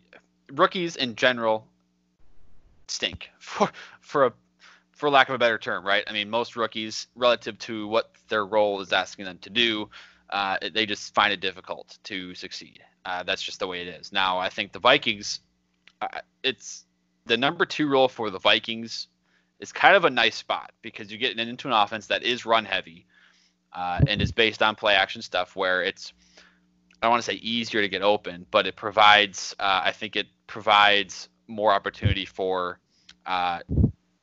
rookies in general stink for for a for lack of a better term, right? I mean, most rookies, relative to what their role is asking them to do, uh, they just find it difficult to succeed. Uh, that's just the way it is. Now, I think the Vikings, uh, it's the number two role for the Vikings is kind of a nice spot because you get into an offense that is run heavy uh, and is based on play action stuff where it's I don't want to say easier to get open, but it provides uh, I think it provides more opportunity for uh,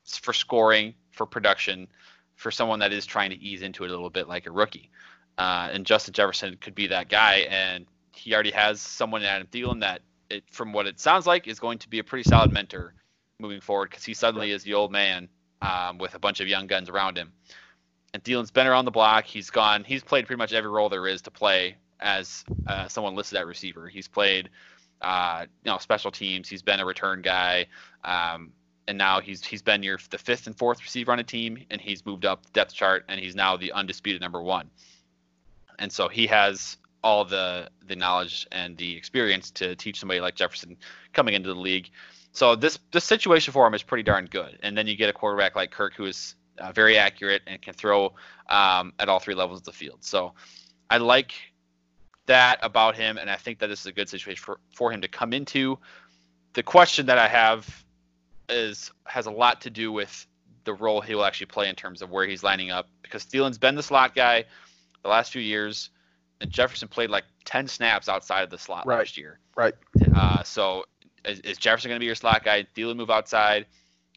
for scoring, for production, for someone that is trying to ease into it a little bit like a rookie. Uh, and Justin Jefferson could be that guy, and he already has someone in Adam Thielen that, it, from what it sounds like, is going to be a pretty solid mentor moving forward because he suddenly is the old man um, with a bunch of young guns around him. And Thielen's been around the block. He's gone. He's played pretty much every role there is to play as uh, someone listed at receiver. He's played, uh, you know, special teams. He's been a return guy, um, and now he's he's been your the fifth and fourth receiver on a team, and he's moved up the depth chart, and he's now the undisputed number one. And so he has all the the knowledge and the experience to teach somebody like Jefferson coming into the league. So this this situation for him is pretty darn good. And then you get a quarterback like Kirk who is uh, very accurate and can throw um, at all three levels of the field. So I like that about him, and I think that this is a good situation for, for him to come into. The question that I have is has a lot to do with the role he will actually play in terms of where he's lining up because Thielen's been the slot guy the last few years, and Jefferson played like 10 snaps outside of the slot right. last year. Right. Uh, so is, is Jefferson going to be your slot guy? Thielen move outside?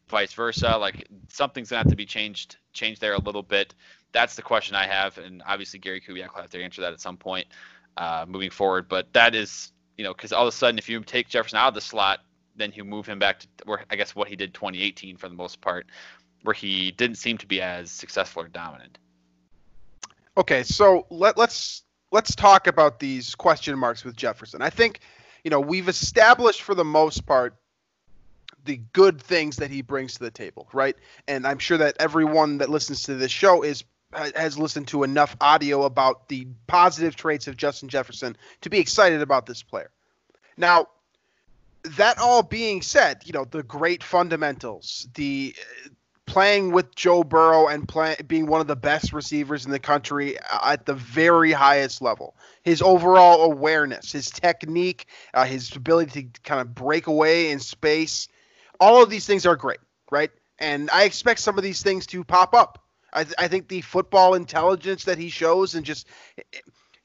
vice versa. Like something's gonna have to be changed changed there a little bit. That's the question I have, and obviously Gary Kubiak will have to answer that at some point uh, moving forward. But that is, you know, because all of a sudden, if you take Jefferson out of the slot, then you move him back to where I guess what he did 2018 for the most part, where he didn't seem to be as successful or dominant. Okay, so let, let's let's talk about these question marks with Jefferson. I think, you know, we've established for the most part the good things that he brings to the table, right? And I'm sure that everyone that listens to this show is has listened to enough audio about the positive traits of Justin Jefferson to be excited about this player. Now, that all being said, you know, the great fundamentals, the playing with Joe Burrow and play, being one of the best receivers in the country at the very highest level. His overall awareness, his technique, uh, his ability to kind of break away in space, all of these things are great, right? And I expect some of these things to pop up. I, th- I think the football intelligence that he shows and just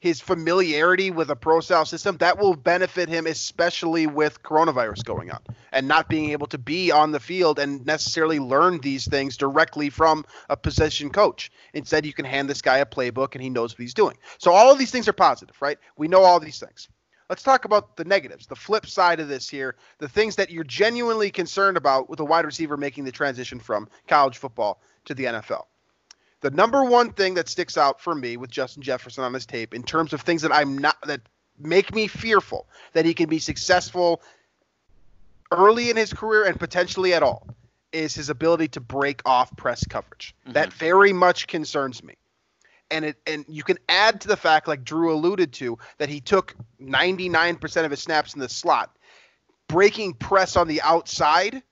his familiarity with a pro style system that will benefit him, especially with coronavirus going on and not being able to be on the field and necessarily learn these things directly from a position coach. Instead, you can hand this guy a playbook and he knows what he's doing. So all of these things are positive, right? We know all these things. Let's talk about the negatives, the flip side of this here, the things that you're genuinely concerned about with a wide receiver making the transition from college football to the NFL. The number one thing that sticks out for me with Justin Jefferson on this tape, in terms of things that I'm not that make me fearful that he can be successful early in his career and potentially at all, is his ability to break off press coverage. Mm-hmm. That very much concerns me and it and you can add to the fact like Drew alluded to that he took 99% of his snaps in the slot breaking press on the outside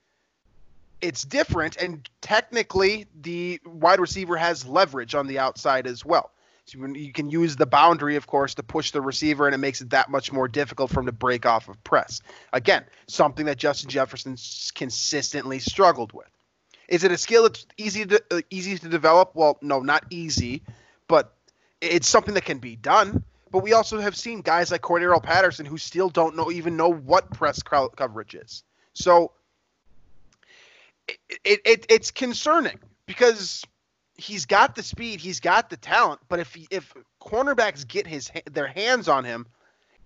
it's different and technically the wide receiver has leverage on the outside as well so you can use the boundary of course to push the receiver and it makes it that much more difficult for him to break off of press again something that Justin Jefferson consistently struggled with is it a skill that's easy to uh, easy to develop well no not easy but it's something that can be done. But we also have seen guys like Cordarrelle Patterson who still don't know even know what press coverage is. So it, it, it, it's concerning because he's got the speed, he's got the talent, but if if cornerbacks get his their hands on him,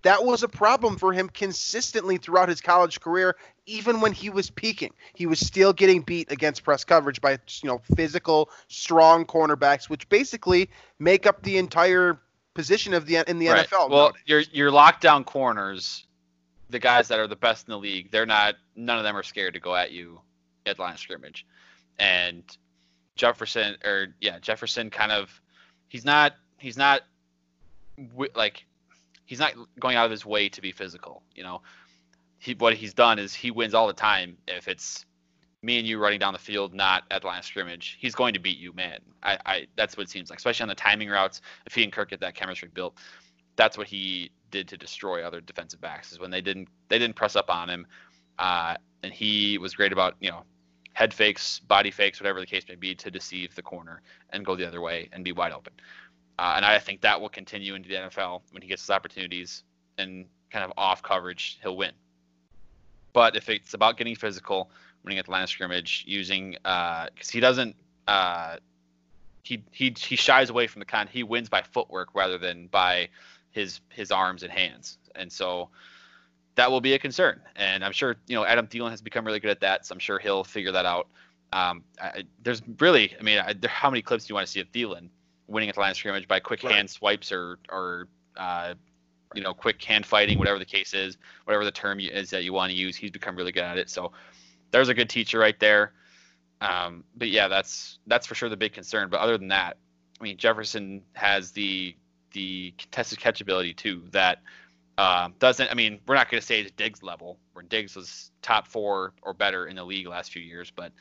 that was a problem for him consistently throughout his college career even when he was peaking he was still getting beat against press coverage by you know physical strong cornerbacks which basically make up the entire position of the in the right. NFL well nowadays. your your lockdown corners the guys that are the best in the league they're not none of them are scared to go at you at line of scrimmage and Jefferson or yeah Jefferson kind of he's not he's not like he's not going out of his way to be physical. You know, he what he's done is he wins all the time. If it's me and you running down the field, not at the line of scrimmage, he's going to beat you, man. I, I that's what it seems like, especially on the timing routes. If he and Kirk get that chemistry built, that's what he did to destroy other defensive backs. Is when they didn't they didn't press up on him, uh, and he was great about you know head fakes, body fakes, whatever the case may be, to deceive the corner and go the other way and be wide open. Uh, and I think that will continue into the NFL when he gets his opportunities and kind of off coverage, he'll win. But if it's about getting physical, winning at the line of scrimmage, using because uh, he doesn't uh, he he he shies away from the con. He wins by footwork rather than by his his arms and hands. And so that will be a concern. And I'm sure you know Adam Thielen has become really good at that, so I'm sure he'll figure that out. Um, I, there's really, I mean, I, there, how many clips do you want to see of Thielen winning at the line of scrimmage by quick Right. hand swipes or or uh, you know quick hand fighting, whatever the case is, whatever the term you- is that you want to use. He's become really good at it. So there's a good teacher right there. Um, but yeah, that's that's for sure the big concern. But other than that, I mean, Jefferson has the the contested catch ability too that uh, doesn't. I mean, we're not going to say it's Diggs level, where Diggs was top four or better in the league last few years, but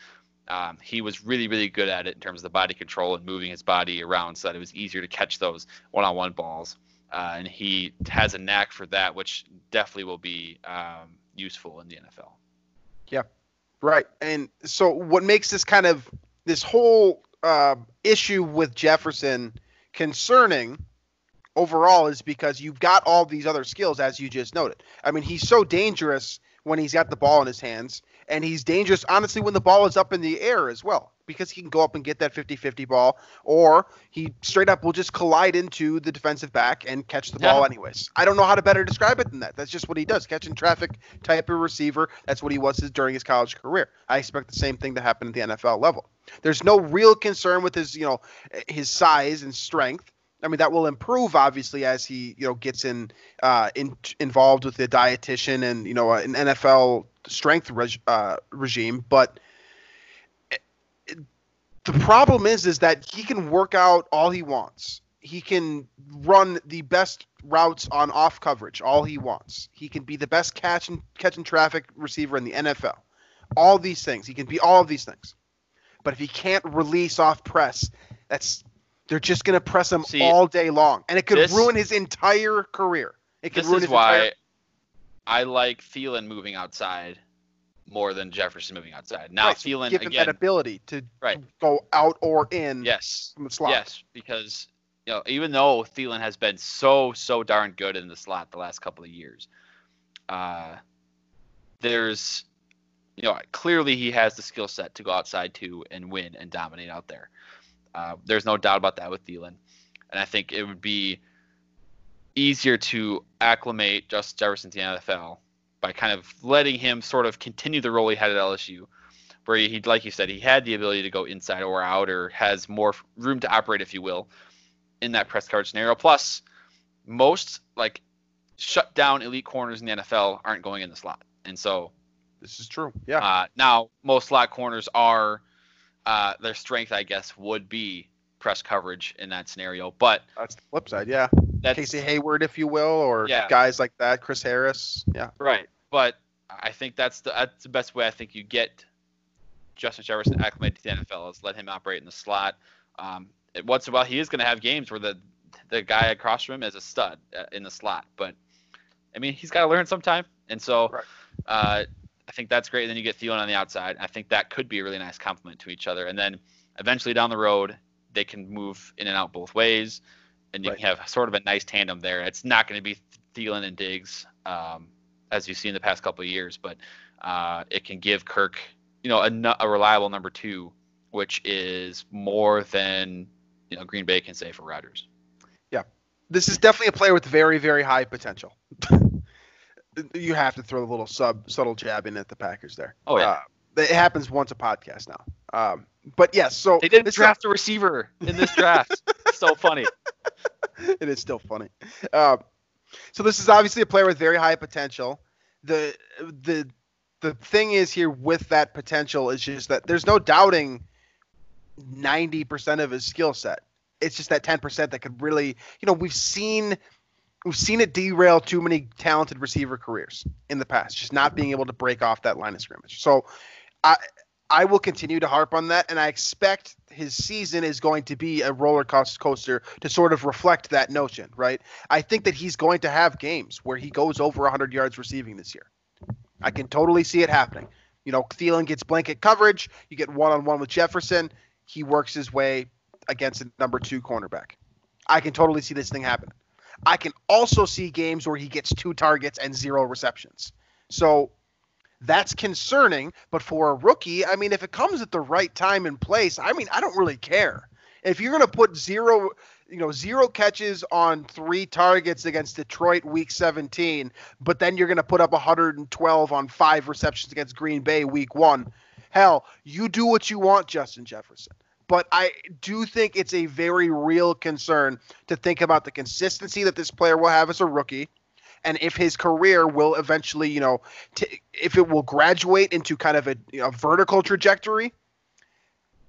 um, he was really, really good at it in terms of the body control and moving his body around so that it was easier to catch those one-on-one balls. Uh, and he has a knack for that, which definitely will be um, useful in the NFL. Yeah, right. And so what makes this kind of this whole uh, issue with Jefferson concerning overall is because you've got all these other skills as you just noted. I mean, he's so dangerous when he's got the ball in his hands and he's dangerous honestly when the ball is up in the air as well because he can go up and get that 50-50 ball or he straight up will just collide into the defensive back and catch the ball anyways. I don't know how to better describe it than that. That's just what he does. Catching traffic type of receiver. That's what he was his- during his college career. I expect the same thing to happen at the NFL level. There's no real concern with his, you know, his size and strength. I mean, that will improve obviously as he, you know, gets in, uh, in involved with the dietitian and you know an NFL strength reg- uh, regime. But it- the problem is, is that he can work out all he wants. He can run the best routes on off coverage, all he wants. He can be the best catch and catch and traffic receiver in the NFL. All these things, he can be all of these things. But if he can't release off press, that's they're just going to press him See, all day long, and it could this- ruin his entire career. It could This ruin is his why entire. I like Thielen moving outside more than Jefferson moving outside. Now, Right, Thielen give him again, that ability to, to Right. go out or in yes, from the slot. Yes, because you know, even though Thielen has been so so darn good in the slot the last couple of years, uh, there's you know clearly he has the skill set to go outside too and win and dominate out there. Uh, there's no doubt about that with Thielen, and I think it would be easier to acclimate Justin Jefferson to the NFL by kind of letting him sort of continue the role he had at LSU, where he, like you said, he had the ability to go inside or out, or has more room to operate, if you will, in that press coverage scenario. Plus, most like shut down elite corners in the NFL aren't going in the slot, and so This is true. Yeah. uh, now most slot corners are uh, their strength, I guess, would be press coverage in that scenario, but That's the flip side. Yeah. that's Casey Hayward, if you will, or Yeah. guys like that. Chris Harris. Yeah. Right, but I think that's the that's the best way I think you get Justin Jefferson acclimated to the NFL is let him operate in the slot. Um, once in a while, he is going to have games where the the guy across from him is a stud uh, in the slot, but I mean he's got to learn sometime, and so Right. uh, I think that's great. And then you get Thielen on the outside. I think that could be a really nice complement to each other, and then eventually down the road they can move in and out both ways, and you Right. can have sort of a nice tandem there. It's not going to be Thielen and Diggs. Um, as you've seen the past couple of years, but uh, it can give Kirk, you know, a, a reliable number two, which is more than you know Green Bay can say for Rodgers. Yeah, this is definitely a player with very, very high potential. you have to throw a little sub subtle jab in at the Packers there. Oh, yeah. Uh, it happens once a podcast now. Um, but yes, so They didn't draft a receiver in this draft. so funny. it is still funny. Um, so this is obviously a player with very high potential. The the the thing is here with that potential is just that there's no doubting ninety percent of his skill set. It's just that ten percent that could really, you know, we've seen we've seen it derail too many talented receiver careers in the past, just not being able to break off that line of scrimmage. So I I will continue to harp on that, and I expect his season is going to be a roller coaster to sort of reflect that notion, right? I think that he's going to have games where he goes over 100 yards receiving this year. I can totally see it happening. You know, Thielen gets blanket coverage. You get one on one with Jefferson. He works his way against a number two cornerback. I can totally see this thing happen. I can also see games where he gets two targets and zero receptions. So that's concerning. But for a rookie, I mean, if it comes at the right time and place, I mean, I don't really care. If you're going to put zero you know, zero catches on three targets against Detroit week 17, but then you're going to put up 112 on five receptions against Green Bay week one. Hell, you do what you want, Justin Jefferson. But I do think it's a very real concern to think about the consistency that this player will have as a rookie and if his career will eventually, you know, t- if it will graduate into kind of a you know, vertical trajectory,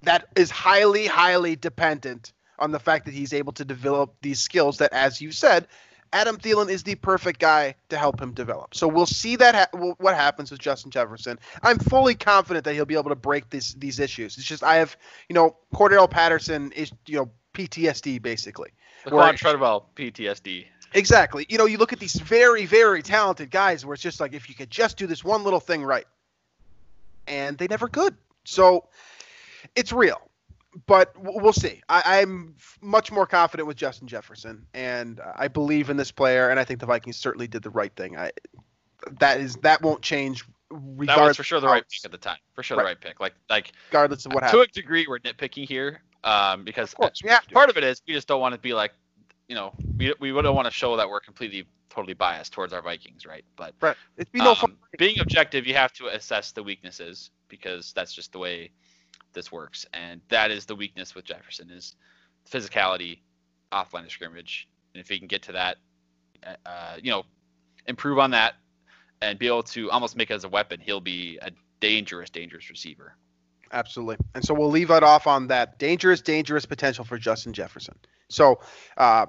that is highly, highly dependent on the fact that he's able to develop these skills that, as you said, Adam Thielen is the perfect guy to help him develop. So we'll see that ha- what happens with Justin Jefferson. I'm fully confident that he'll be able to break these these issues. It's just I have, you know, Cordarrelle Patterson is, you know, PTSD basically. Laquon Treadwell, PTSD. Exactly. You know, you look at these very, very talented guys where it's just like if you could just do this one little thing right, and they never could. So it's real but we'll see. I, am much more confident with Justin Jefferson, and I believe in this player, and I think the Vikings certainly did the right thing. I that is that won't change. That was for sure the right pick at the time. For sure, right. the right pick. Like like regardless of what to happens. To a degree, we're nitpicky here, um, because of course, part of it is we just don't want to be like, you know, we we don't want to show that we're completely totally biased towards our Vikings, right? But right. be no um, fun. Being objective, you have to assess the weaknesses because that's just the way this works, and that is the weakness with Jefferson is physicality off line of scrimmage, and if he can get to that, uh, you know, improve on that, and be able to almost make it as a weapon, he'll be a dangerous, dangerous receiver. Absolutely, and so we'll leave it off on that dangerous, dangerous potential for Justin Jefferson. So. Uh,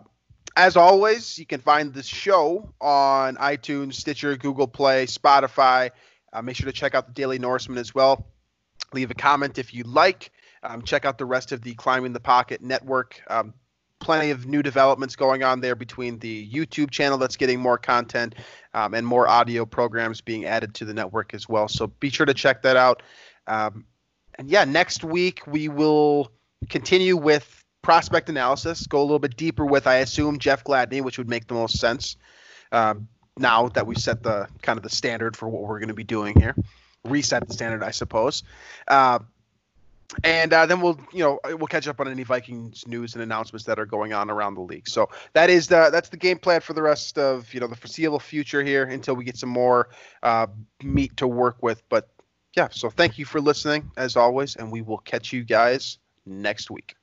as always, you can find this show on iTunes, Stitcher, Google Play, Spotify. Uh, make sure to check out the Daily Norseman as well. Leave a comment if you'd like. Um, check out the rest of the Climbing the Pocket network. Um, plenty of new developments going on there between the YouTube channel that's getting more content um, and more audio programs being added to the network as well. So be sure to check that out. Um, and yeah, next week we will continue with prospect analysis, go a little bit deeper with, I assume, Jeff Gladney, which would make the most sense um, now that we set the kind of the standard for what we're going to be doing here reset the standard, I suppose. Uh, and uh, then we'll, you know, we'll catch up on any Vikings news and announcements that are going on around the league. So that is the that's the game plan for the rest of you know the foreseeable future here until we get some more uh, meat to work with. But yeah, so thank you for listening as always, and we will catch you guys next week.